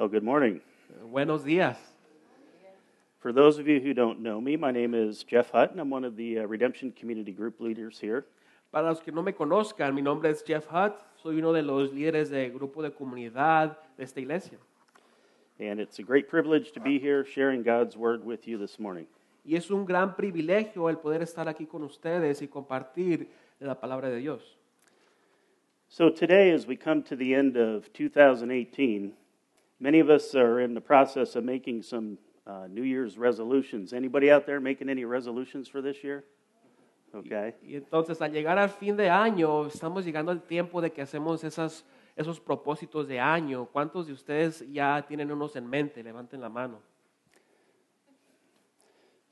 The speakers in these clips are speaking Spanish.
Well, good morning. Buenos días. For those of you who don't know me, my name is Jeff Hutt, and I'm one of the uh, Redemption Community Group leaders here. Para los que no me conozcan, mi nombre es Jeff Hutt, soy uno de los líderes del grupo de comunidad de esta iglesia. And it's a great privilege to be here sharing God's Word with you this morning. Y es un gran privilegio el poder estar aquí con ustedes y compartir la palabra de Dios. So, today, as we come to the end of 2018, many of us are in the process of making some uh, New Year's resolutions. Anybody out there making any resolutions for this year? Okay. Y entonces al llegar al fin de año, estamos llegando al tiempo de que hacemos esas, esos propósitos de año. ¿Cuántos de ustedes ya tienen unos en mente? Levanten la mano.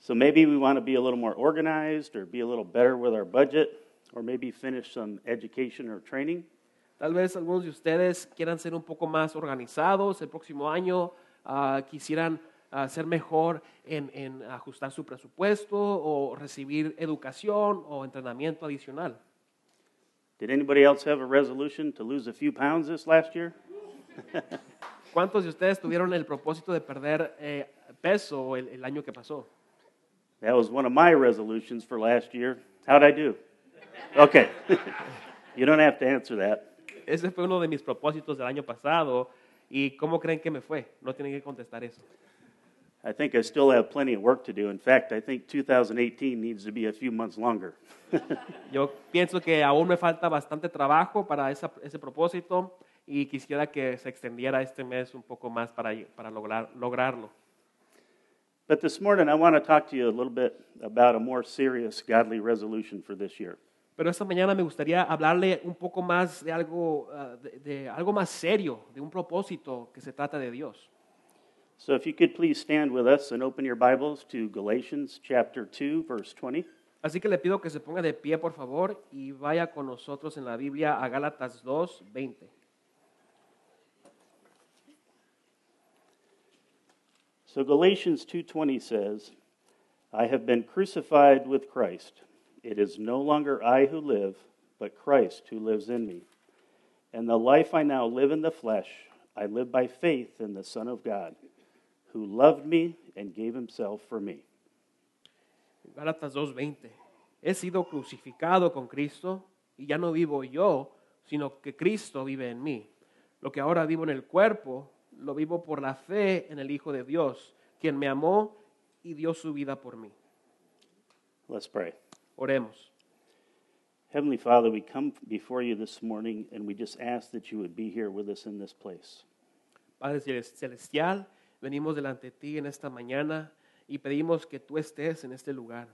So maybe we want to be a little more organized or be a little better with our budget or maybe finish some education or training. Tal vez algunos de ustedes quieran ser un poco más organizados el próximo año, ah, quisieran ah, ser mejor en, en ajustar su presupuesto o recibir educación o entrenamiento adicional. Did anybody else have a resolution to lose a few pounds this last year? ¿Cuántos de ustedes tuvieron el propósito de perder eh, peso el, el año que pasó? That was one of my resolutions for last year. How'd I do? Okay. you don't have to answer that. Ese fue uno de mis propósitos del año pasado. ¿Y cómo creen que me fue? No tienen que contestar eso. I think I still have plenty of work to do. In fact, I think 2018 needs to be a few months longer. Yo pienso que aún me falta bastante trabajo para esa- ese propósito y quisiera que se extendiera este mes un poco más para, para lograr, lograrlo. But this morning, I want to talk to you a little bit about a more serious godly resolution for this year. Pero esta mañana me gustaría hablarle un poco más de algo, ah, de, de algo más serio, de un propósito que se trata de Dios. So if you could please stand with us and open your Bibles to Galatians chapter 2, verse 20. Así que le pido que se ponga de pie, por favor, y vaya con nosotros en la Biblia a Gálatas 2, 20. So Galatians 2:20 says, "I have been crucified with Christ. It is no longer I who live, but Christ who lives in me. And the life I now live in the flesh, I live by faith in the Son of God, who loved me and gave himself for me." Gálatas 2:20. He sido crucificado con Cristo y ya no vivo yo, sino que Cristo vive en mí. Lo que ahora vivo en el cuerpo, lo vivo por la fe en el Hijo de Dios, quien me amó y dio su vida por mí. Let's pray. Oremos. Heavenly Father, we come before you this morning and we just ask that you would be here with us in this place. Padre Celestial, venimos delante de ti en esta mañana y pedimos que tú estés en este lugar.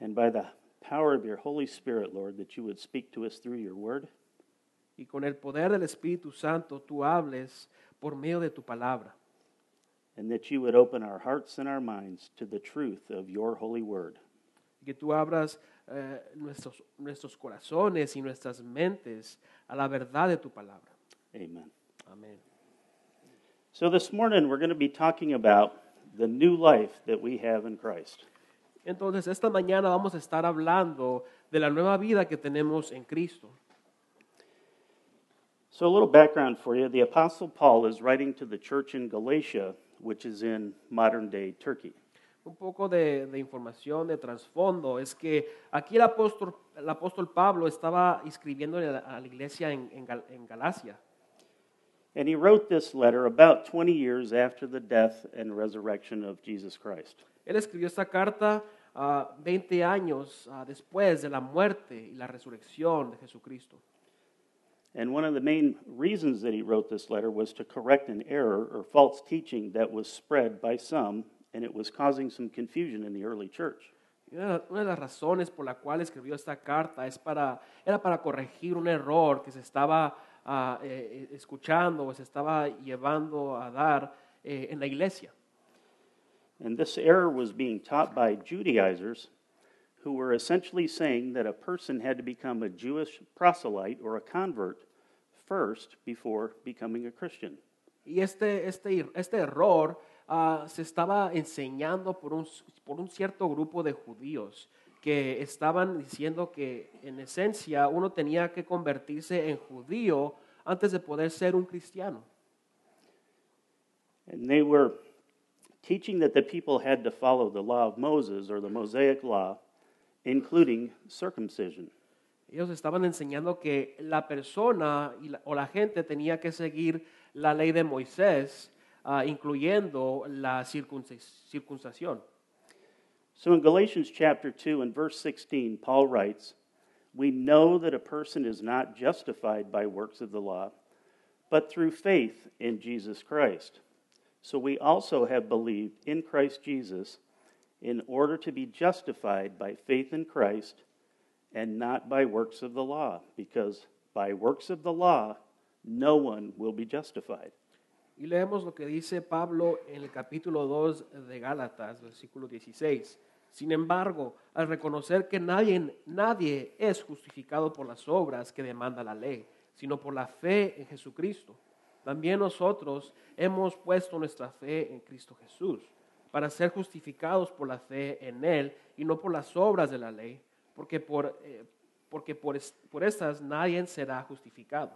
And by the power of your Holy Spirit, Lord, that you would speak to us through your word. Y con el poder del Espíritu Santo tú hables por medio de tu palabra. and that you would open our hearts and our minds to the truth of your holy word. Y que tú abras eh, nuestros, nuestros corazones y nuestras mentes a la verdad de tu palabra. Amen. Amén. So, this morning we're going to be talking about the new life that we have in Christ. Entonces, esta mañana vamos a estar hablando de la nueva vida que tenemos en Cristo. So, a little background for you the Apostle Paul is writing to the church in Galatia, which is in modern day Turkey. Un poco de, de información, de trasfondo, es que aquí el apóstol, el apóstol Pablo estaba escribiendo a la, iglesia en, en Gal- en Galacia. And he wrote this letter about 20 years after the death and resurrection of Jesus Christ. Él escribió esta carta ah, 20 años ah, después de la muerte y la resurrección de Jesucristo. And one of the main reasons that he wrote this letter was to correct an error or false teaching that was spread by some, and it was causing some confusion in the early church. Una, de las razones por la cual escribió esta carta es para, era para corregir un error que se estaba eh, eh, escuchando o se estaba llevando a dar eh, en la iglesia. And this error was being taught by Judaizers who were essentially saying that a person had to become a Jewish proselyte or a convert first before becoming a Christian. Y este, este, este error ah, se estaba enseñando por un, por un cierto grupo de judíos que estaban diciendo que en esencia uno tenía que convertirse en judío antes de poder ser un cristiano. And they were teaching that the people had to follow the law of Moses or the Mosaic law, including circumcision. Ellos estaban enseñando que la persona la- o la gente tenía que seguir la ley de Moisés, ah, incluyendo la circuncis- circuncisión. So in Galatians chapter 2 and verse 16, Paul writes, We know that a person is not justified by works of the law, but through faith in Jesus Christ. So we also have believed in Christ Jesus in order to be justified by faith in Christ and not by works of the law, because by works of the law, no one will be justified. Y leemos lo que dice Pablo en el capítulo 2 de Gálatas, versículo 16. Sin embargo, al reconocer que nadie, nadie es justificado por las obras que demanda la ley, sino por la fe en Jesucristo, también nosotros hemos puesto nuestra fe en Cristo Jesús, para ser justificados por la fe en Él y no por las obras de la ley, porque por, eh, porque por, es- por estas nadie será justificado.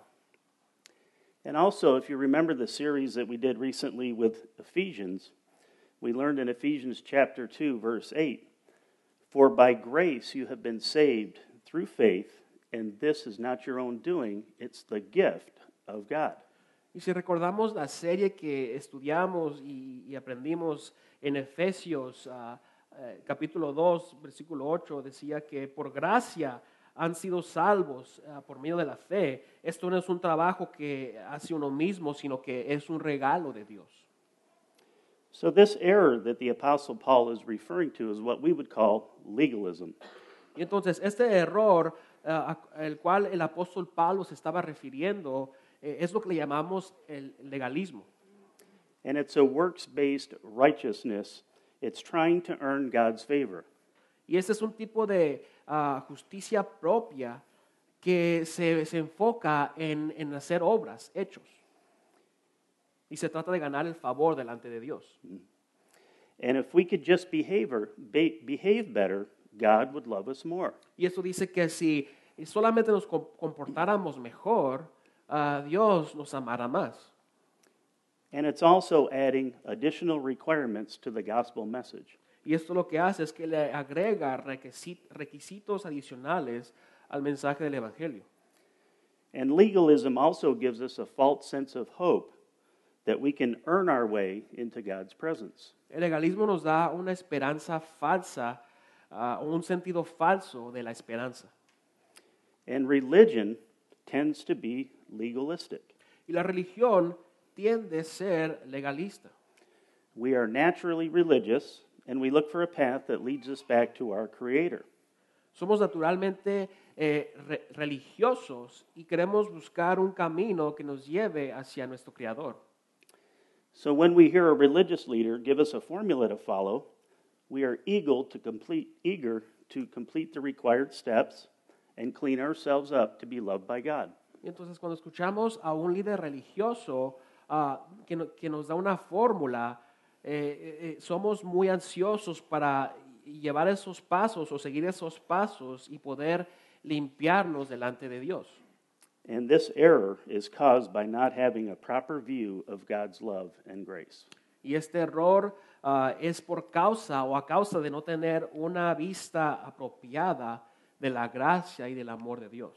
And also, if you remember the series that we did recently with Ephesians, we learned in Ephesians chapter 2, verse 8 For by grace you have been saved through faith, and this is not your own doing, it's the gift of God. Y si recordamos la serie que estudiamos y, y aprendimos en Efesios ah, eh, capítulo 2, versículo 8, decía que por gracia han sido salvos ah, por medio de la fe. Esto no es un trabajo que hace uno mismo, sino que es un regalo de Dios. So, this error that the Apostle Paul is referring to is what we would call legalism. Y entonces este error ah, al cual el apóstol Pablo se estaba refiriendo eh, es lo que le llamamos el legalismo. And it's a works based righteousness, it's trying to earn God's favor. Y este es un tipo de ah, justicia propia que se, se enfoca en, en hacer obras, hechos. Y se trata de ganar el favor delante de Dios. And if we could just behave, behave better, God would love us more. Y esto dice que si solamente nos com- comportáramos mejor, ah, Dios nos amará más. And it's also adding additional requirements to the gospel message. Y esto lo que hace es que le agrega requisi- requisitos adicionales al mensaje del Evangelio. And legalism also gives us a false sense of hope that we can earn our way into God's presence. El legalismo nos da una esperanza falsa, ah, un sentido falso de la esperanza. And religion tends to be legalistic. Y la religión tiende a ser legalista. We are naturally religious, and we look for a path that leads us back to our Creator. Somos naturalmente eh, re- religiosos y queremos buscar un camino que nos lleve hacia nuestro Creador. So when we hear a religious leader give us a formula to follow, we are eager to complete, eager to complete the required steps and clean ourselves up to be loved by God. Entonces cuando escuchamos a un líder religioso ah, que, no- que nos da una fórmula, eh, eh, eh, somos muy ansiosos para llevar esos pasos o seguir esos pasos y poder limpiarnos delante de Dios. And this error is caused by not having a proper view of God's love and grace. Y este error ah, es por causa o a causa de no tener una vista apropiada de la gracia y del amor de Dios.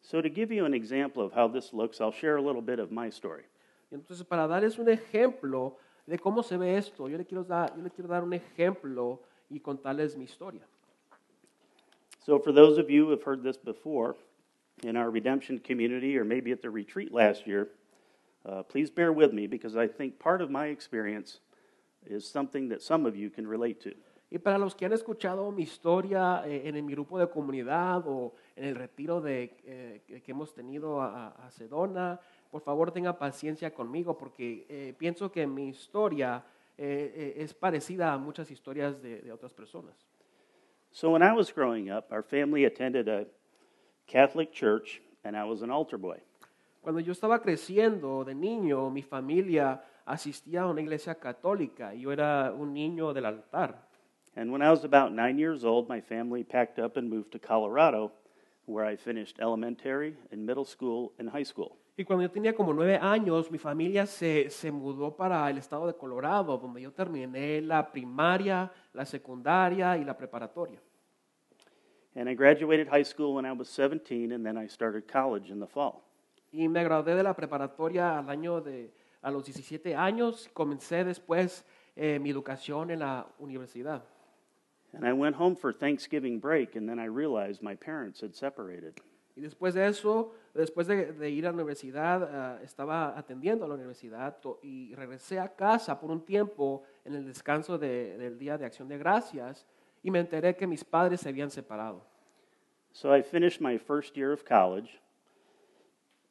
So, to give you an example of how this looks, I'll share a little bit of my story. Entonces, para darles un ejemplo de cómo se ve esto, yo le quiero dar, yo le quiero dar un ejemplo y contarles mi historia. So, for those of you who have heard this before, in our redemption community or maybe at the retreat last year, uh, please bear with me because I think part of my experience is something that some of you can relate to. Y para los que han escuchado mi historia eh, en mi grupo de comunidad o en el retiro de, eh, que que hemos tenido a, a Sedona, por favor tenga paciencia conmigo porque eh, pienso que mi historia eh, eh, es parecida a muchas historias de, de otras personas. So, when I was growing up, our family attended a Catholic church, and I was an altar boy. Cuando yo estaba creciendo de niño, mi familia asistía a una iglesia católica y yo era un niño del altar. And when I was about nine years old, my family packed up and moved to Colorado, where I finished elementary and middle school and high school. Y Y cuando yo tenía como nueve años, mi familia se, se mudó para el estado de Colorado, donde yo terminé la primaria, la secundaria y la preparatoria. And I graduated high school when I was 17, and then I started college in the fall. Y me gradué de la preparatoria al año de, a los 17 años. Comencé después eh, mi educación en la universidad. And I went home for Thanksgiving break, and then I realized my parents had separated. Y después de eso, después de, de ir a la universidad, ah, estaba atendiendo a la universidad y regresé a casa por un tiempo en el descanso de- del Día de Acción de Gracias y me enteré que mis padres se habían separado. So I finished my first year of college,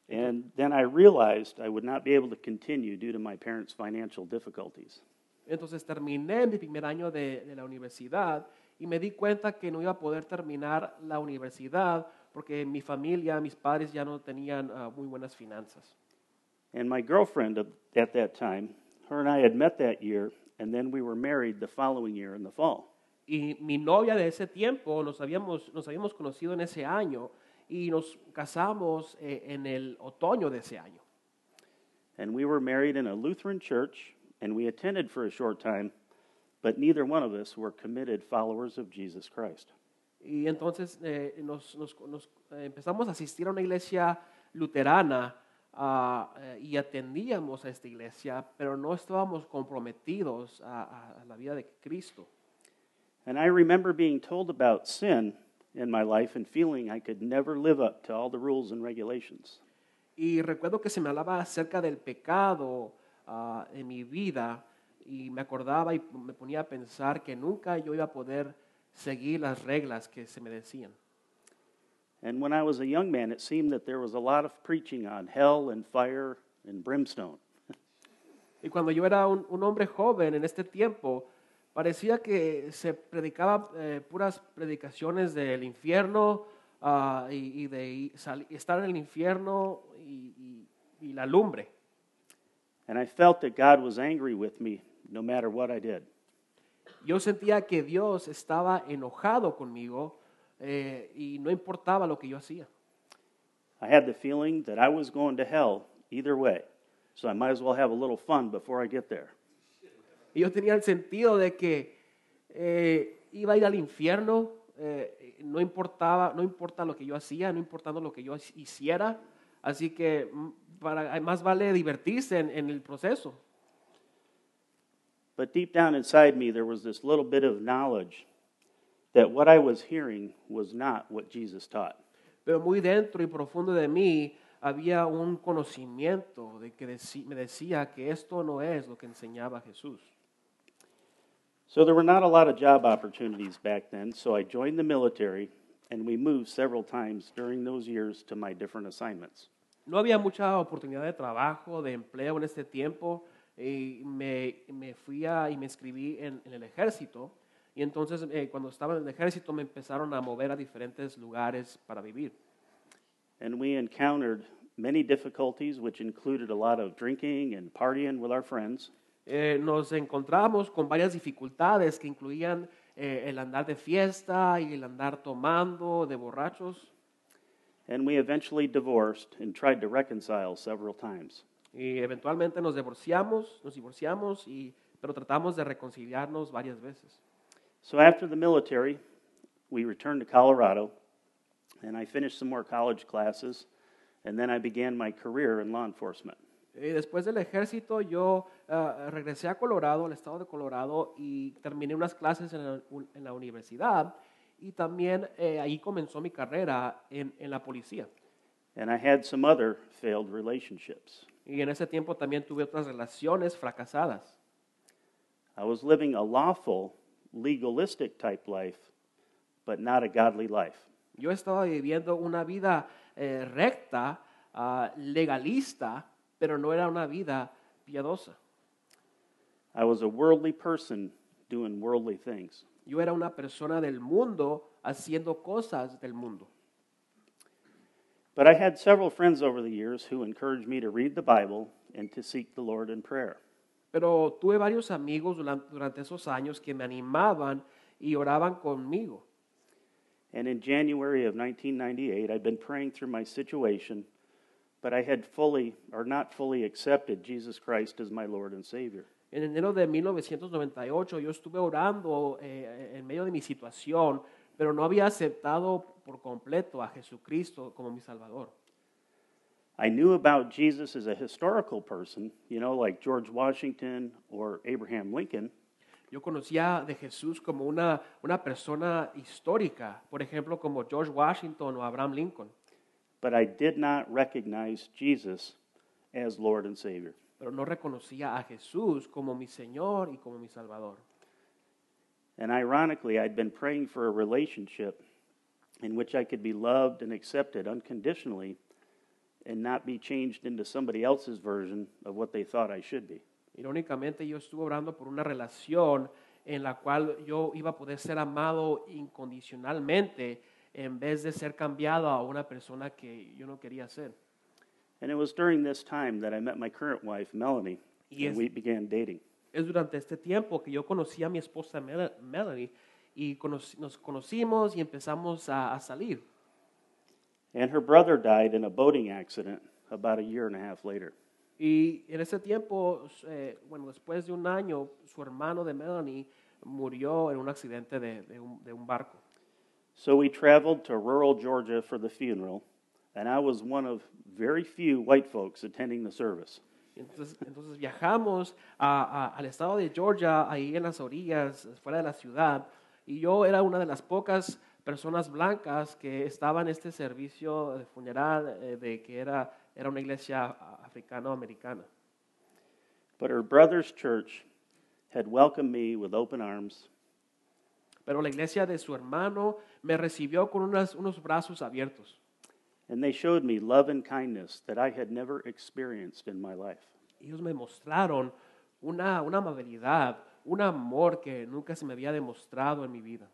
and then I realized I would not be able to continue due to my parents' financial difficulties. Entonces terminé mi primer año de, de la universidad y me di cuenta que no iba a poder terminar la universidad porque mi familia, mis padres ya no tenían ah, muy buenas finanzas. And my girlfriend at at that time, her and I had met that year, and then we were married the following year in the fall. Y mi novia de ese tiempo nos habíamos, nos habíamos conocido en ese año y nos casamos eh, en el otoño de ese año. And we were married in a Lutheran church, and we attended for a short time, but neither one of us were committed followers of Jesus Christ. Y entonces eh, nos, nos- nos, eh, empezamos a asistir a una iglesia luterana ah, eh, y atendíamos a esta iglesia, pero no estábamos comprometidos a, a- a la vida de Cristo. And I remember being told about sin in my life and feeling I could never live up to all the rules and regulations. Y recuerdo que se me hablaba acerca del pecado ah, en mi vida y me acordaba y me ponía a pensar que nunca yo iba a poder seguir las reglas que se me decían. And when I was a young man, it seemed that there was a lot of preaching on hell and fire and brimstone. Y cuando yo era un, un hombre joven en este tiempo, parecía que se predicaba eh, puras predicaciones del infierno ah, y, y de estar en el infierno y, y- y la lumbre. And I felt that God was angry with me no matter what I did. Yo sentía que Dios estaba enojado conmigo eh, y no importaba lo que yo hacía. I had the feeling that I was going to hell either way, so I might as well have a little fun before I get there. Y yo tenía el sentido de que eh, iba a ir al infierno, eh, no importaba, no importa lo que yo hacía, no importando lo que yo hiciera, así que mm, para, más vale divertirse en, en el proceso. But deep down inside me, there was this little bit of knowledge that what I was hearing was not what Jesus taught. Pero muy dentro y profundo de mí había un conocimiento de que me decía que esto no es lo que enseñaba Jesús. So there were not a lot of job opportunities back then, so I joined the military and we moved several times during those years to my different assignments. No había mucha oportunidad de trabajo, de empleo en este tiempo, y me, me fui a, y me inscribí en, en el ejército. Y entonces, eh, cuando estaba en el ejército, me empezaron a mover a diferentes lugares para vivir. And we encountered many difficulties, which included a lot of drinking and partying with our friends. Eh, nos encontramos con varias dificultades que incluían eh, el andar de fiesta y el andar tomando de borrachos. And we eventually divorced and tried to reconcile several times. Y eventualmente nos divorciamos, nos divorciamos, y, pero tratamos de reconciliarnos varias veces. So after the military, we returned to Colorado, and I finished some more college classes, and then I began my career in law enforcement. Y después del ejército yo ah, regresé a Colorado, al estado de Colorado, y terminé unas clases en la, en la universidad y también eh, ahí comenzó mi carrera en, en la policía. And I had some other failed relationships. Y en ese tiempo también tuve otras relaciones fracasadas. I was living a lawful, legalistic type life, but not a godly life. Yo estaba viviendo una vida eh, recta, ah, legalista, pero no era una vida piadosa. I was a worldly person doing worldly things. Yo era una persona del mundo haciendo cosas del mundo. But I had several friends over the years who encouraged me to read the Bible and to seek the Lord in prayer. Pero tuve varios amigos durante esos años que me animaban y oraban conmigo. And in January of 1998, I'd been praying through my situation but I had fully or not fully accepted Jesus Christ as my Lord and Savior. En enero de 1998 yo estuve orando eh, en medio de mi situación, pero no había aceptado por completo a Jesucristo como mi Salvador. I knew about Jesus as a historical person, you know, like George Washington or Abraham Lincoln, Yo conocía de Jesús como una, una persona histórica, por ejemplo, como George Washington o Abraham Lincoln, but I did not recognize Jesus as Lord and Savior. pero no reconocía a Jesús como mi Señor y como mi Salvador. And ironically, I'd been praying for a relationship in which I could be loved and accepted unconditionally and not be changed into somebody else's version of what they thought I should be. Irónicamente, yo estuve orando por una relación en la cual yo iba a poder ser amado incondicionalmente en vez de ser cambiado a una persona que yo no quería ser. And it was during this time that I met my current wife, Melanie, Yes. and we began dating. Es durante este tiempo que yo conocí a mi esposa Mel- Melanie y nos conocimos y empezamos a, a salir. And her brother died in a boating accident about a year and a half later. Y en ese tiempo, eh, bueno, después de un año, su hermano de Melanie murió en un accidente de, de un, de un barco. So we traveled to rural Georgia for the funeral, and I was one of very few white folks attending the service. Entonces, entonces viajamos a- a- al estado de Georgia, ahí en las orillas, fuera de la ciudad, y yo era una de las pocas personas blancas que estaba en este servicio de funeral eh, de que era, era una iglesia africano-americana. But her brother's church had welcomed me with open arms, Pero la iglesia de su hermano me recibió con unas- unos brazos abiertos. and they showed me love and kindness that I had never experienced in my life. Ellos me mostraron una, una amabilidad, un amor que nunca se me había demostrado en mi vida.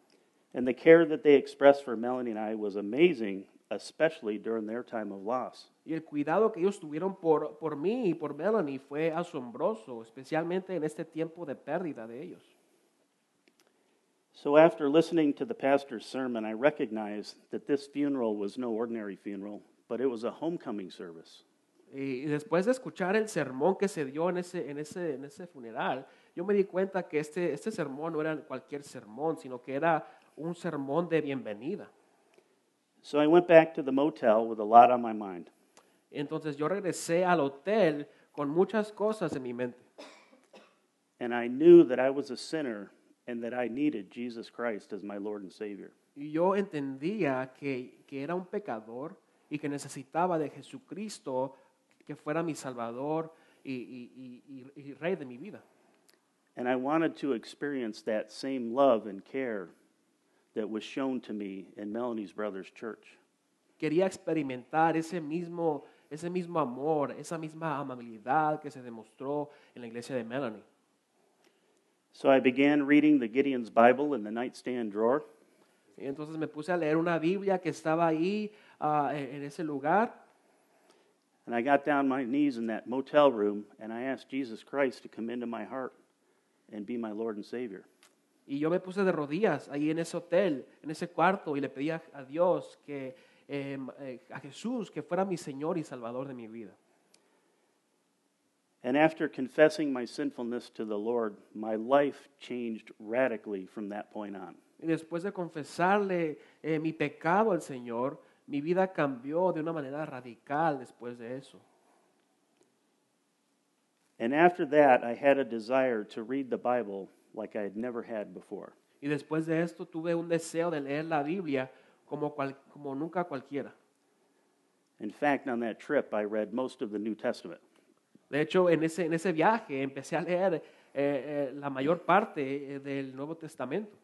And the care that they expressed for Melanie and I was amazing, especially during their time of loss. Y el cuidado que ellos tuvieron por, por mí y por Melanie fue asombroso, especialmente en este tiempo de pérdida de ellos. So after listening to the pastor's sermon, I recognized that this funeral was no ordinary funeral, but it was a homecoming service. Y después de escuchar el sermón que se dio en ese, en ese, en ese funeral, yo me di cuenta que este, este sermón no era cualquier sermón, sino que era un sermón de bienvenida. So I went back to the motel with a lot on my mind. Entonces yo regresé al hotel con muchas cosas en mi mente. And I knew that I was a sinner and that I needed Jesus Christ as my Lord and Savior. Y yo entendía que, que era un pecador y que necesitaba de Jesucristo que fuera mi Salvador y, y- y- y- y Rey de mi vida. And I wanted to experience that same love and care that was shown to me in Melanie's brother's church. Quería experimentar ese mismo, ese mismo amor, esa misma amabilidad que se demostró en la iglesia de Melanie. So I began reading the Gideon's Bible in the nightstand drawer, Y entonces me puse a leer una Biblia que estaba ahí ah, en ese lugar and I got down on my knees in that motel room and I asked Jesus Christ to come into my heart and be my Lord and Savior. y yo me puse de rodillas ahí en ese hotel, en ese cuarto y le pedí a, a Dios que eh, a Jesús que fuera mi Señor y Salvador de mi vida. And after confessing my sinfulness to the Lord, my life changed radically from that point on. Y después de confesarle eh, mi pecado al Señor, mi vida cambió de una manera radical después de eso. And after that, I had a desire to read the Bible like I had never had before. Y después de esto tuve un deseo de leer la Biblia como, cual- como nunca cualquiera. In fact, on that trip, I read most of the New Testament. De hecho, en ese, en ese viaje empecé a leer eh, eh, la mayor parte eh, del Nuevo Testamento.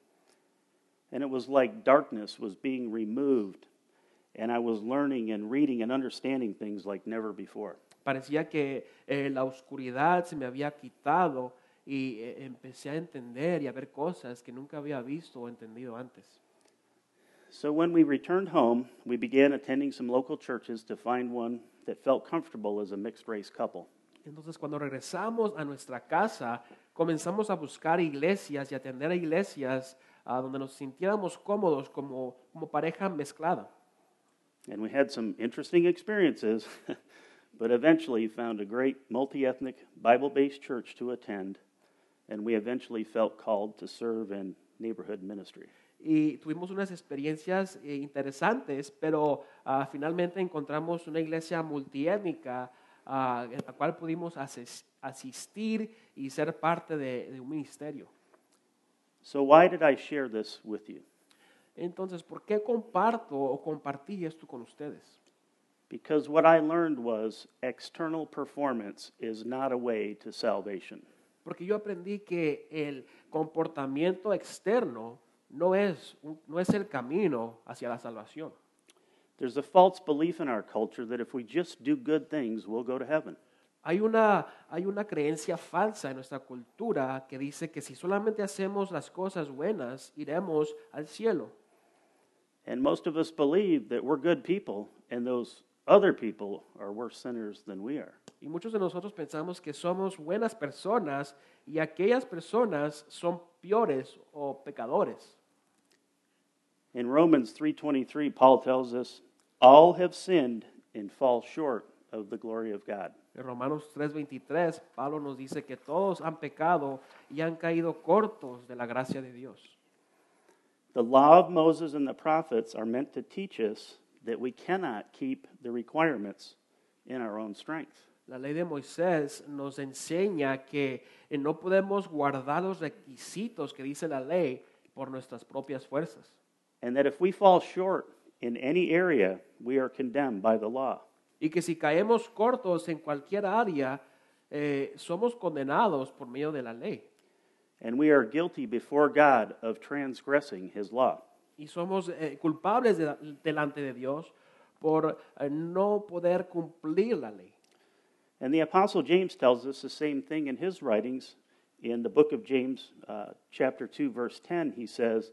And it was like darkness was being removed, and I was learning and reading and understanding things like never before. Parecía que eh, la oscuridad se me había quitado y eh, empecé a entender y a ver cosas que nunca había visto o entendido antes. So when we returned home, we began attending some local churches to find one that felt comfortable as a mixed race couple. Entonces, cuando regresamos a nuestra casa, comenzamos a buscar iglesias y atender a iglesias ah, donde nos sintiéramos cómodos como, como pareja mezclada. And we had some interesting experiences but eventually found a great multi ethnic Bible based church to attend, and we eventually felt called to serve in neighborhood ministry. y tuvimos unas experiencias eh, interesantes, pero ah, finalmente encontramos una iglesia multiétnica ah, en la cual pudimos asis- asistir y ser parte de, de un ministerio. So, why did I share this with you? Entonces, ¿por qué comparto o compartí esto con ustedes? Because what I learned was external performance is not a way to salvation. Porque yo aprendí que el comportamiento externo no es, no es el camino hacia la salvación. There's a false belief in our culture that if we just do good things, we'll go to heaven. Hay una, hay una creencia falsa en nuestra cultura que dice que si solamente hacemos las cosas buenas, iremos al cielo. And most of us believe that we're good people and those other people are worse sinners than we are. Y muchos de nosotros pensamos que somos buenas personas y aquellas personas son peores o pecadores. In Romans 3:23, Paul tells us, all have sinned and fall short of the glory of God. En Romanos 3:23, Pablo nos dice que todos han pecado y han caído cortos de la gracia de Dios. The law of Moses and the prophets are meant to teach us that we cannot keep the requirements in our own strength. La ley de Moisés nos enseña que eh, no podemos guardar los requisitos que dice la ley por nuestras propias fuerzas. And that if we fall short in any area, we are condemned by the law. Y que si caemos cortos en cualquier área, eh, somos condenados por medio de la ley. And we are guilty before God of transgressing his law. Y somos eh, culpables de- delante de Dios por eh, no poder cumplir la ley. And the Apostle James tells us the same thing in his writings. In the book of James, uh, chapter 2, verse 10, he says,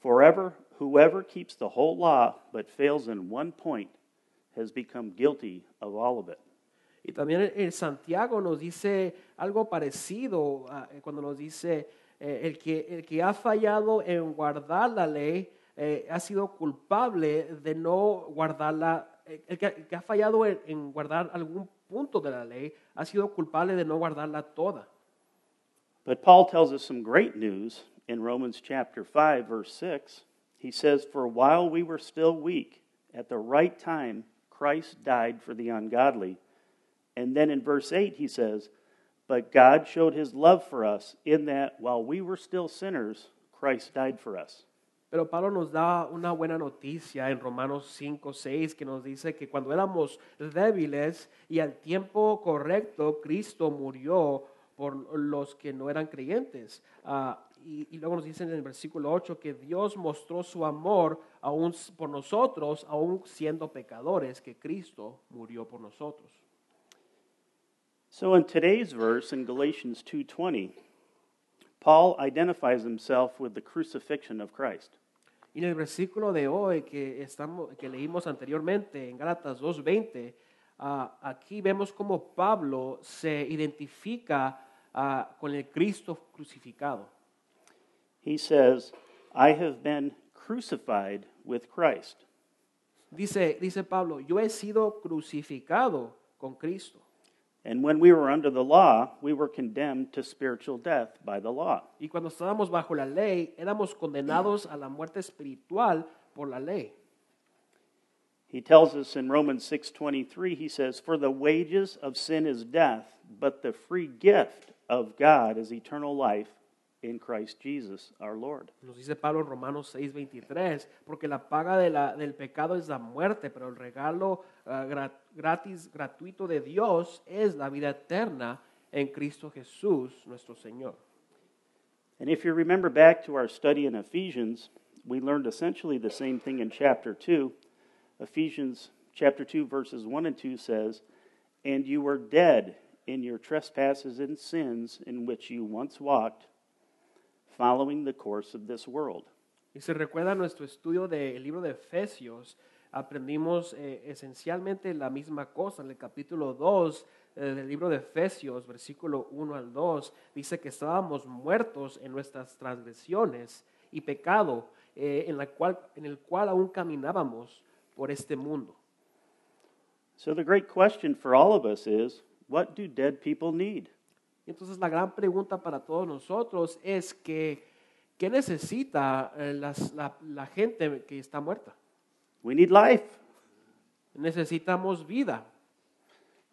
Forever, whoever keeps the whole law but fails in one point has become guilty of all of it. Y también en- Santiago nos dice algo parecido eh, cuando nos dice eh, el, que, el que ha fallado en guardar la ley eh, ha sido culpable de no guardarla. eh, El que, ha fallado en, en guardar algún punto de la ley ha sido culpable de no guardarla toda. But Paul tells us some great news in Romans chapter 5, verse 6. He says, For while we were still weak, at the right time, Christ died for the ungodly. And then in verse 8, he says, But God showed his love for us in that while we were still sinners, Christ died for us. Pero Pablo nos da una buena noticia en Romanos 5, 6, que nos dice que cuando éramos débiles y al tiempo correcto, Cristo murió por los que no eran creyentes. Ah, y, y luego nos dice en el versículo 8 que Dios mostró su amor aún por nosotros, aún siendo pecadores, que Cristo murió por nosotros. So in today's verse in Galatians 2:20, Paul identifies himself with the crucifixion of Christ. Y en el versículo de hoy que, estamos, que leímos anteriormente, en Gálatas 2.20, ah, aquí vemos cómo Pablo se identifica ah, con el Cristo crucificado. He says, I have been crucified with Christ. Dice, dice Pablo, yo he sido crucificado con Cristo. And when we were under the law, we were condemned to spiritual death by the law. Y cuando estábamos bajo la ley, éramos condenados a la muerte espiritual por la ley. He tells us in Romans 6:23 he says for the wages of sin is death but the free gift of God is eternal life in Christ Jesus our Lord. Nos dice Pablo en Romanos 6:23, porque la paga de la- del pecado es la muerte, pero el regalo ah, gra- gratis, gratuito de Dios es la vida eterna en Cristo Jesús, nuestro Señor. And if you remember back to our study in Ephesians, we learned essentially the same thing in chapter 2. Ephesians chapter 2 verses 1 and 2 says, "And you were dead in your trespasses and sins in which you once walked, following the course of this world." Y se recuerda nuestro estudio del libro de Efesios, aprendimos eh, esencialmente la misma cosa. En el capítulo 2 eh, del libro de Efesios, versículo 1 al 2, dice que estábamos muertos en nuestras transgresiones y pecado eh, en, la cual, en el cual aún caminábamos por este mundo. So the great question for all of us is what do dead people need? Entonces la gran pregunta para todos nosotros es que, ¿qué necesita eh, las- la, la gente que está muerta? We need life. Necesitamos vida,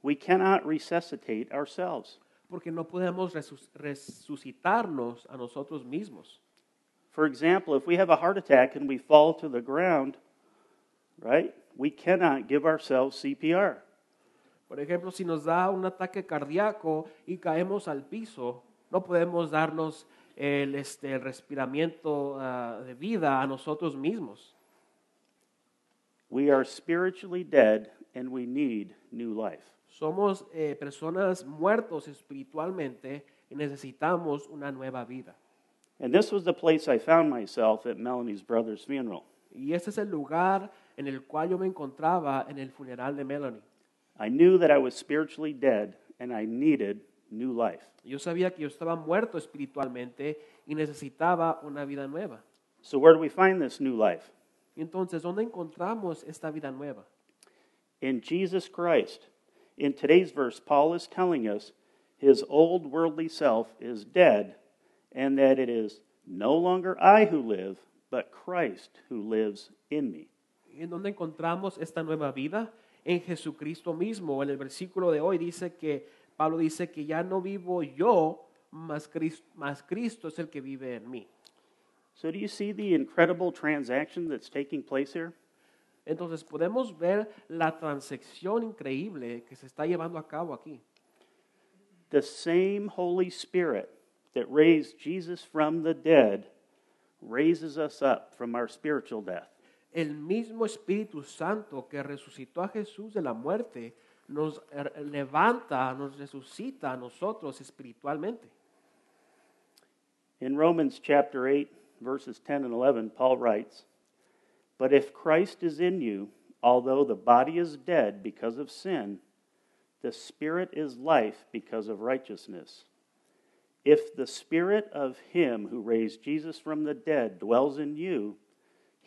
We cannot resuscitate ourselves. porque no podemos resus- resucitarnos a nosotros mismos. For example, if we have a heart attack and we fall to the ground, right, we cannot give ourselves CPR. Por ejemplo, si nos da un ataque cardíaco y caemos al piso, no podemos darnos el, este, el respiramiento ah, de vida a nosotros mismos. We are spiritually dead and we need new life. Somos eh, personas muertos espiritualmente y necesitamos una nueva vida. And this was the place I found myself at Melanie's brother's funeral. Y este es el lugar en el cual yo me encontraba en el funeral de Melanie. I knew that I was spiritually dead and I needed new life. Yo sabía que yo estaba muerto espiritualmente y necesitaba una vida nueva. So, where do we find this new life? Entonces, ¿dónde encontramos esta vida nueva? In Jesus Christ. In today's verse, Paul is telling us his old worldly self is dead and that it is no longer I who live, but Christ who lives in me. ¿Y en dónde encontramos esta nueva vida? En Jesucristo mismo. En el versículo de hoy dice que Pablo dice que ya no vivo yo, mas Cristo, mas Cristo es el que vive en mí. So, do you see the incredible transaction that's taking place here? Entonces podemos ver la transacción increíble que se está llevando a cabo aquí. The same Holy Spirit that raised Jesus from the dead raises us up from our spiritual death. El mismo Espíritu Santo que resucitó a Jesús de la muerte nos er- levanta, nos resucita a nosotros espiritualmente. In Romans chapter 8, verses 10 and 11, Paul writes, But if Christ is in you, although the body is dead because of sin, the spirit is life because of righteousness. If the spirit of him who raised Jesus from the dead dwells in you,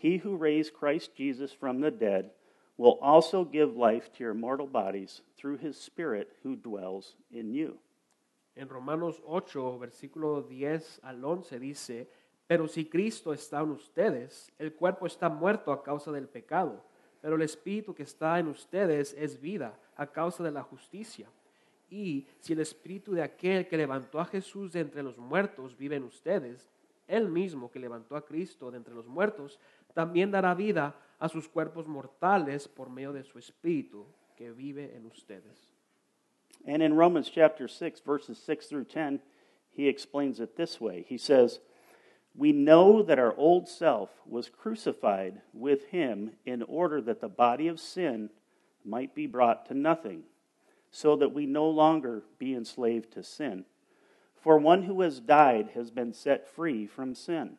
he who raised Christ Jesus from the dead will also give life to your mortal bodies through his spirit who dwells in you. En Romanos 8, versículo 10 al 11 dice, pero si Cristo está en ustedes, el cuerpo está muerto a causa del pecado, pero el espíritu que está en ustedes es vida a causa de la justicia. Y si el espíritu de aquel que levantó a Jesús de entre los muertos vive en ustedes, él mismo que levantó a Cristo de entre los muertos, también dará vida a sus cuerpos mortales por medio de su espíritu que vive en ustedes. And in Romans chapter 6, verses 6 through 10, he explains it this way. He says, We know that our old self was crucified with him in order that the body of sin might be brought to nothing, so that we no longer be enslaved to sin. For one who has died has been set free from sin.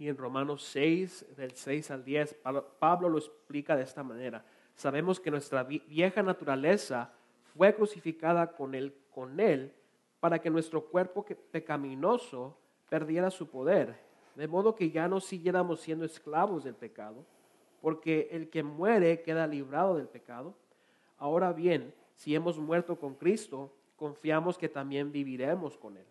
Y en Romanos 6, del 6 al 10, Pablo- lo explica de esta manera. Sabemos que nuestra vi- vieja naturaleza fue crucificada con él, con él para que nuestro cuerpo pecaminoso perdiera su poder, de modo que ya no siguiéramos siendo esclavos del pecado, porque el que muere queda librado del pecado. Ahora bien, si hemos muerto con Cristo, confiamos que también viviremos con Él.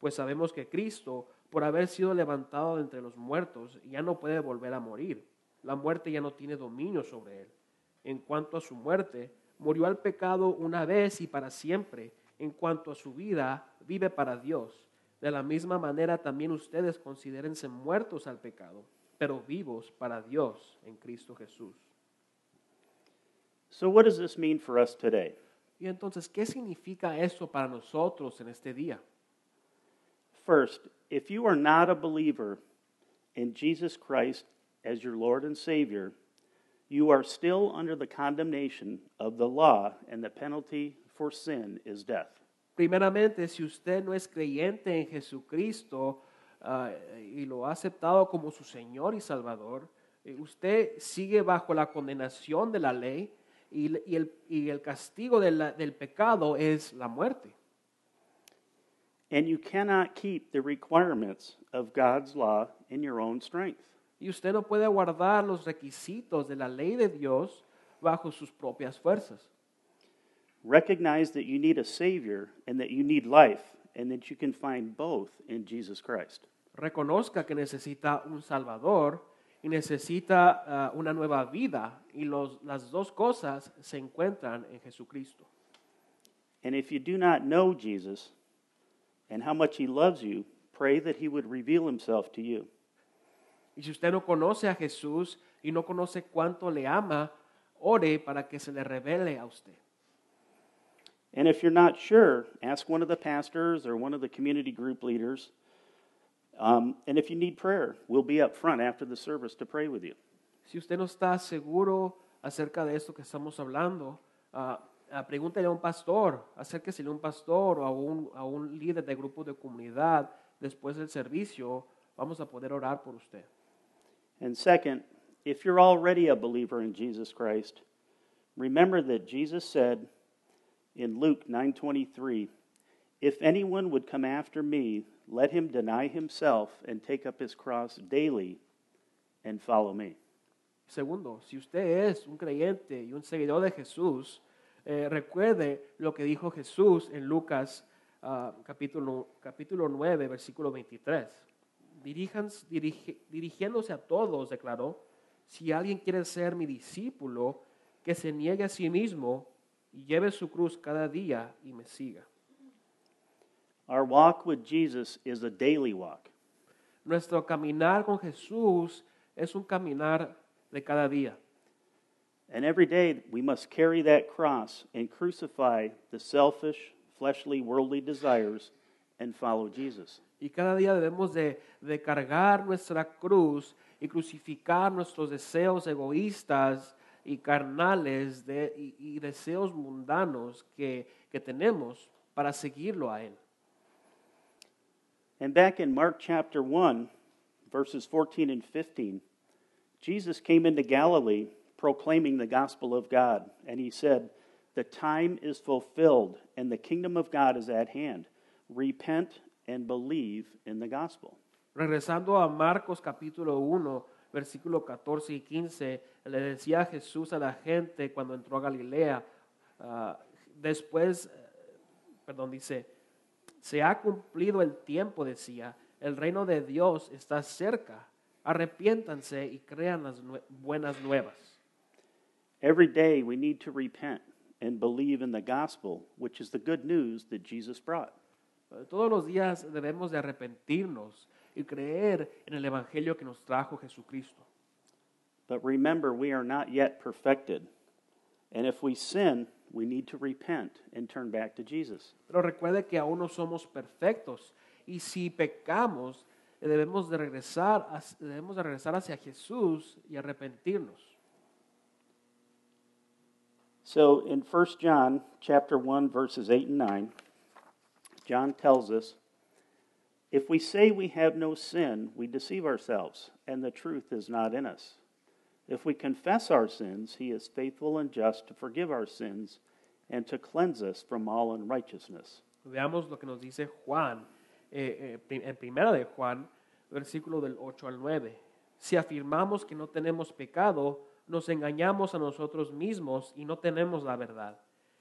Pues sabemos que Cristo, por haber sido levantado de entre los muertos, ya no puede volver a morir. La muerte ya no tiene dominio sobre Él. En cuanto a su muerte, murió al pecado una vez y para siempre. En cuanto a su vida, vive para Dios. De la misma manera también ustedes considérense muertos al pecado, pero vivos para Dios en Cristo Jesús. So, what does this mean for us today? Y entonces, ¿qué significa esto para nosotros en este día? First, if you are not a believer in Jesus Christ as your Lord and Savior, you are still under the condemnation of the law, and the penalty for sin is death. Primeramente, si usted no es creyente en Jesucristo ah, y lo ha aceptado como su Señor y Salvador, eh, usted sigue bajo la condenación de la ley y, y el, y el castigo de la- del pecado es la muerte. And you cannot keep the requirements of God's law in your own strength. Y usted no puede guardar los requisitos de la ley de Dios bajo sus propias fuerzas. Recognize that you need a Savior and that you need life, and that you can find both in Jesus Christ. Reconozca que necesita un Salvador y necesita ah, una nueva vida y los, las dos cosas se encuentran en Jesucristo. And if you do not know Jesus and how much He loves you, pray that He would reveal Himself to you. Y si usted no conoce a Jesús y no conoce cuánto le ama, ore para que se le revele a usted. And if you're not sure, ask one of the pastors or one of the community group leaders. Um, and if you need prayer, we'll be up front after the service to pray with you. Si usted no está seguro acerca de esto que estamos hablando, ah, pregúntele a un pastor, acérquesele a un pastor o a un, a un líder de grupo de comunidad después del servicio. Vamos a poder orar por usted. And second, if you're already a believer in Jesus Christ, remember that Jesus said in Luke 9:23, "If anyone would come after me, let him deny himself and take up his cross daily and follow me." Segundo, si usted es un creyente y un seguidor de Jesús, eh, recuerde lo que dijo Jesús en Lucas ah, capítulo, capítulo 9, versículo 23. Diríjanse- dirige- dirigiéndose a todos, declaró, si alguien quiere ser mi discípulo, que se niegue a sí mismo y lleve su cruz cada día y me siga. Our walk with Jesus is a daily walk. Nuestro caminar con Jesús es un caminar de cada día. And every day we must carry that cross and crucify the selfish, fleshly, worldly desires and follow Jesus. Y cada día debemos de, de cargar nuestra cruz y crucificar nuestros deseos egoístas y carnales de- y, y deseos mundanos que, que tenemos para seguirlo a Él. And back in Mark chapter 1, verses 14 and 15, Jesus came into Galilee proclaiming the gospel of God. And he said, The time is fulfilled and the kingdom of God is at hand. Repent and believe in the gospel. Regresando a Marcos capítulo 1, versículo 14 y 15, le decía Jesús a la gente cuando entró a Galilea, ah, después, eh, perdón, dice, se ha cumplido el tiempo, decía, el reino de Dios está cerca, arrepiéntanse y crean las nue- buenas nuevas. Every day we need to repent and believe in the gospel, which is the good news that Jesus brought. Todos los días debemos de arrepentirnos y creer en el Evangelio que nos trajo Jesucristo. But remember, we are not yet perfected. And if we sin, we need to repent and turn back to Jesus. Pero recuerde que aún no somos perfectos y si pecamos debemos de regresar, debemos de regresar hacia Jesús y arrepentirnos. So in 1 John chapter 1 verses 8 and 9, John tells us, if we say we have no sin, we deceive ourselves, and the truth is not in us. If we confess our sins, he is faithful and just to forgive our sins and to cleanse us from all unrighteousness. Veamos lo que nos dice Juan, eh, eh, en primera de Juan, versículo del 8 al 9. Si afirmamos que no tenemos pecado, nos engañamos a nosotros mismos y no tenemos la verdad.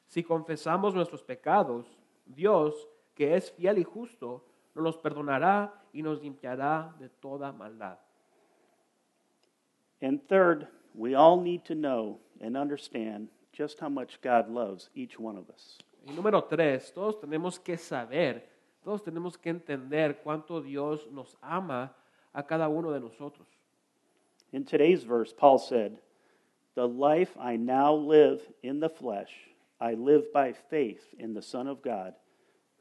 Si confesamos nuestros pecados, Dios, que es fiel y justo, nos los perdonará y nos limpiará de toda maldad. And third, we all need to know and understand just how much God loves each one of us. Y número tres, todos tenemos que saber, todos tenemos que entender cuánto Dios nos ama a cada uno de nosotros. In today's verse, Paul said, The life I now live in the flesh, I live by faith in the Son of God,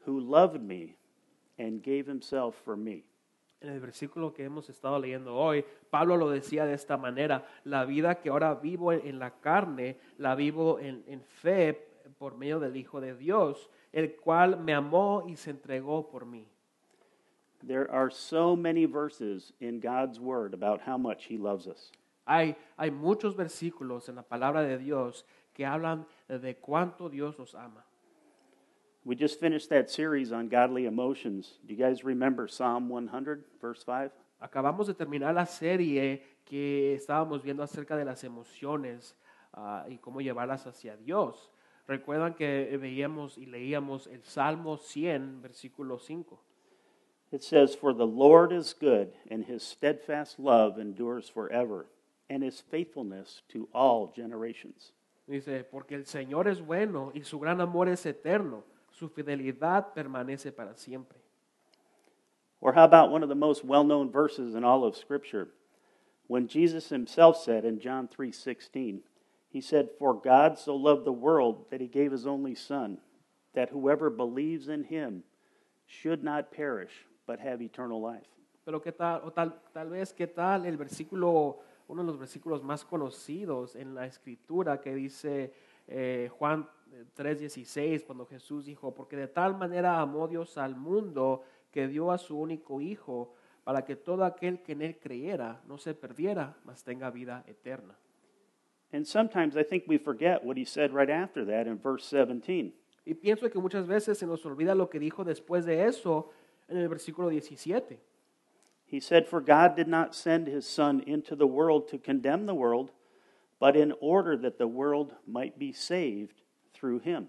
who loved me and gave himself for me. En el versículo que hemos estado leyendo hoy, Pablo lo decía de esta manera, la vida que ahora vivo en, la carne, la vivo en, en fe por medio del Hijo de Dios, el cual me amó y se entregó por mí. There are so many verses in God's Word about how much He loves us. Hay, hay muchos versículos en la palabra de Dios que hablan de cuánto Dios nos ama. We just finished that series on godly emotions. Do you guys remember Psalm 100, verse 5? Acabamos de terminar la serie que estábamos viendo acerca de las emociones ah, y cómo llevarlas hacia Dios. Recuerdan que veíamos y leíamos el Salmo 100, versículo 5. It says, For the Lord is good, and his steadfast love endures forever, and his faithfulness to all generations. Dice, porque el Señor es bueno y su gran amor es eterno, su fidelidad permanece para siempre. Or how about one of the most well-known verses in all of Scripture? When Jesus himself said in John 3:16, he said, "For God so loved the world that he gave his only son, that whoever believes in him should not perish, but have eternal life." Pero qué tal, o tal, tal vez qué tal el versículo, uno de los versículos más conocidos en la escritura que dice eh, Juan 3:16, cuando Jesús dijo, porque de tal manera amó Dios al mundo que dio a su único Hijo, para que todo aquel que en él creyera no se perdiera, mas tenga vida eterna. And sometimes I think we forget what he said right after that in verse 17. Y pienso que muchas veces se nos olvida lo que dijo después de eso en el versículo 17. He said, For God did not send his Son into the world to condemn the world, but in order that the world might be saved through him.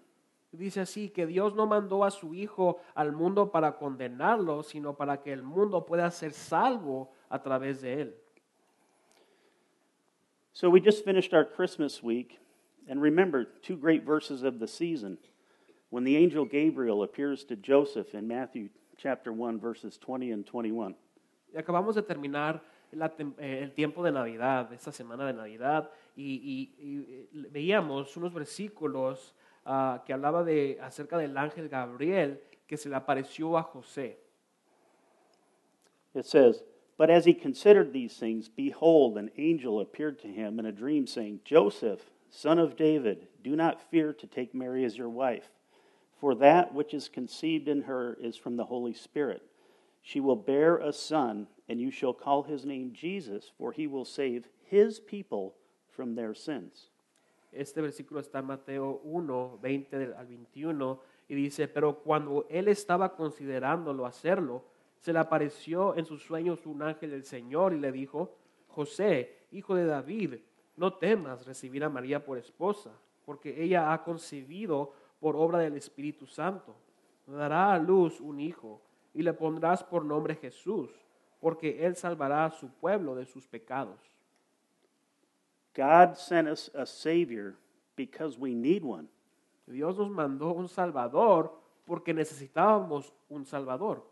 Dice así que Dios no mandó a su Hijo al mundo para condenarlo, sino para que el mundo pueda ser salvo a través de él. So we just finished our Christmas week, and remember two great verses of the season. When the angel Gabriel appears to Joseph in Matthew chapter 1, verses 20 and 21. Acabamos de terminar eh, el tiempo de Navidad, esta semana de Navidad, y, eh, veíamos unos versículos ah, que hablaba de, acerca del ángel Gabriel que se le apareció a José. It says, But as he considered these things, behold, an angel appeared to him in a dream, saying, Joseph, son of David, do not fear to take Mary as your wife, for that which is conceived in her is from the Holy Spirit. She will bear a son, and you shall call his name Jesus, for he will save his people from their sins. Este versículo está en Mateo 1, 20 del- al 21, y dice, pero cuando él estaba considerándolo hacerlo, se le apareció en sus sueños un ángel del Señor y le dijo, José, hijo de David, no temas recibir a María por esposa, porque ella ha concebido por obra del Espíritu Santo. Dará a luz un hijo y le pondrás por nombre Jesús, porque él salvará a su pueblo de sus pecados. God sent us a Savior because we need one. Dios nos mandó un Salvador porque necesitábamos un Salvador.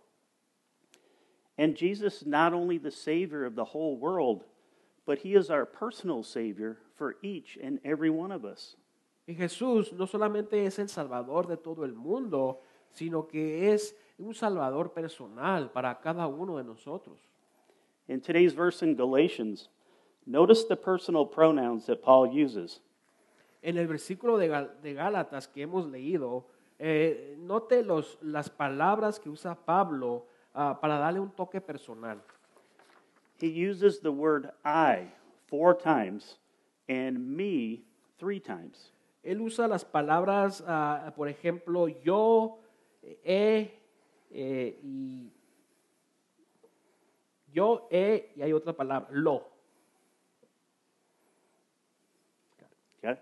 And Jesus is not only the Savior of the whole world, but He is our personal Savior for each and every one of us. Y Jesús no solamente es el Salvador de todo el mundo, sino que es un Salvador personal para cada uno de nosotros. In today's verse in Galatians, notice the personal pronouns that Paul uses. En el versículo de, Gal- de Gálatas que hemos leído, eh, note los, las palabras que usa Pablo ah, para darle un toque personal. He uses the word I four times and me three times. Él usa las palabras, ah, por ejemplo, yo, he, eh, y yo, he, y hay otra palabra, lo. Okay?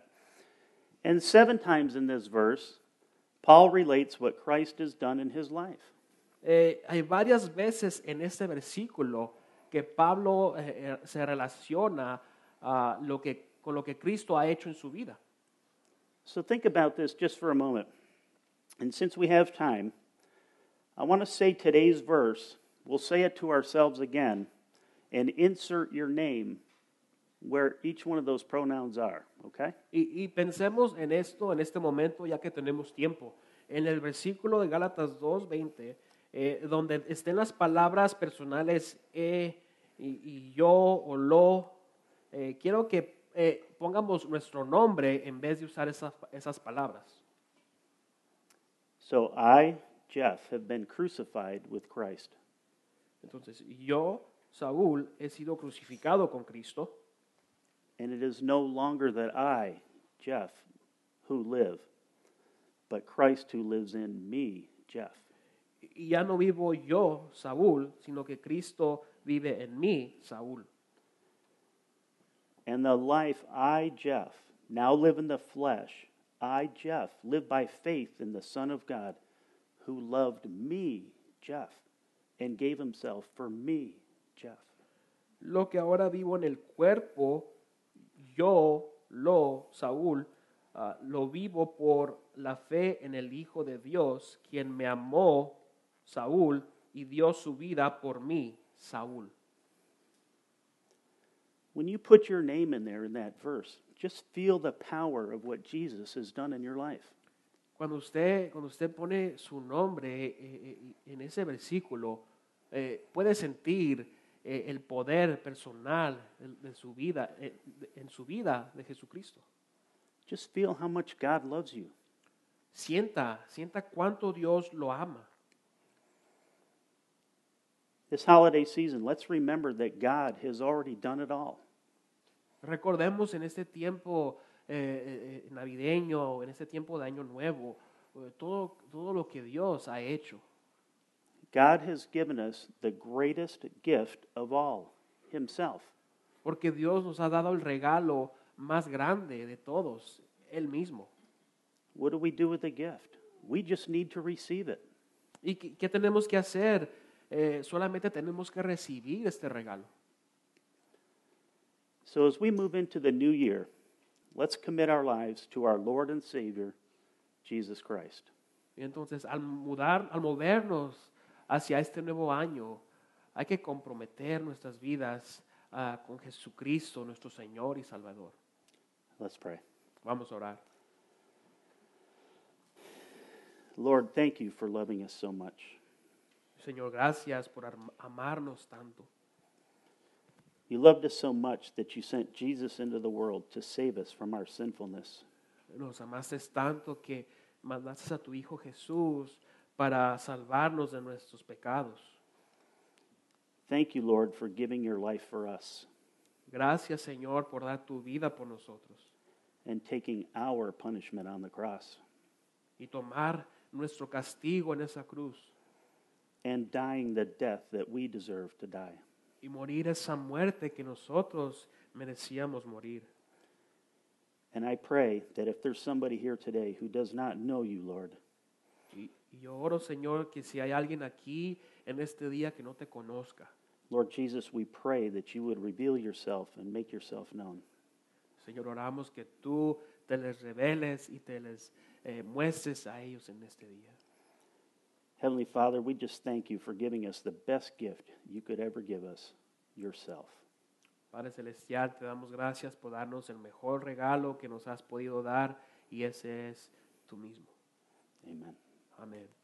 And seven times in this verse, Paul relates what Christ has done in his life. Eh, hay varias veces en este versículo que Pablo eh, eh, se relaciona ah, lo que, con lo que Cristo ha hecho en su vida. So think about this just for a moment. And since we have time, I want to say today's verse. We'll say it to ourselves again and insert your name where each one of those pronouns are, okay? Y, y pensemos en esto en este momento, ya que tenemos tiempo. En el versículo de Gálatas 2.20, eh, donde estén las palabras personales he y, y yo o lo, eh, quiero que eh, pongamos nuestro nombre en vez de usar esas, esas palabras. So I, Jeff, have been crucified with Christ. Entonces, yo, Saúl, he sido crucificado con Cristo. And it is no longer that I, Jeff, who live, but Christ who lives in me, Jeff. Y ya no vivo yo, Saúl, sino que Cristo vive en mí, Saúl. And the life I, Jeff, now live in the flesh, I, Jeff, live by faith in the Son of God, who loved me, Jeff, and gave himself for me, Jeff. Lo que ahora vivo en el cuerpo, yo, lo, Saúl, ah, lo vivo por la fe en el Hijo de Dios, quien me amó, Saúl, y dio su vida por mí, Saúl. When you put your name in there in that verse, just feel the power of what Jesus has done in your life. Cuando usted, cuando usted pone su nombre eh, eh, en ese versículo, eh, puede sentir el poder personal de, su vida, en su vida de Jesucristo. Just feel how much God loves you. Sienta, sienta cuánto Dios lo ama. This holiday season, let's remember that God has already done it all. Recordemos en este tiempo eh, eh, eh, navideño, en este tiempo de Año Nuevo, todo, todo lo que Dios ha hecho. God has given us the greatest gift of all, Himself. Porque Dios nos ha dado el regalo más grande de todos, Él mismo. What do we do with the gift? We just need to receive it. ¿Y qué, qué tenemos que hacer? Eh, solamente tenemos que recibir este regalo. So as we move into the new year, let's commit our lives to our Lord and Savior, Jesus Christ. Y entonces, al mudar, al movernos hacia este nuevo año, hay que comprometer nuestras vidas ah, con Jesucristo, nuestro Señor y Salvador. Let's pray. Vamos a orar. Lord, thank you for loving us so much. Señor, gracias por amarnos tanto. You loved us so much that you sent Jesus into the world to save us from our sinfulness. Nos amaste tanto que mandaste a tu Hijo Jesús para salvarnos de nuestros pecados. Thank you, Lord, for giving your life for us Gracias, Señor, por dar tu vida por nosotros and taking our punishment on the cross y tomar nuestro castigo en esa cruz and dying the death that we deserve to die. Y morir esa muerte que nosotros merecíamos morir. And I pray that if there's somebody here today who does not know you, Lord, Y, y yo oro, Señor, que si hay alguien aquí en este día que no te conozca, Lord Jesus, we pray that you would reveal yourself and make yourself known. Señor, oramos que tú te les reveles y te les eh, muestres a ellos en este día. Heavenly Father, we just thank you for giving us the best gift you could ever give us, yourself. Padre Celestial, te damos gracias por darnos el mejor regalo que nos has podido dar y ese es tú mismo. Amen. Amén.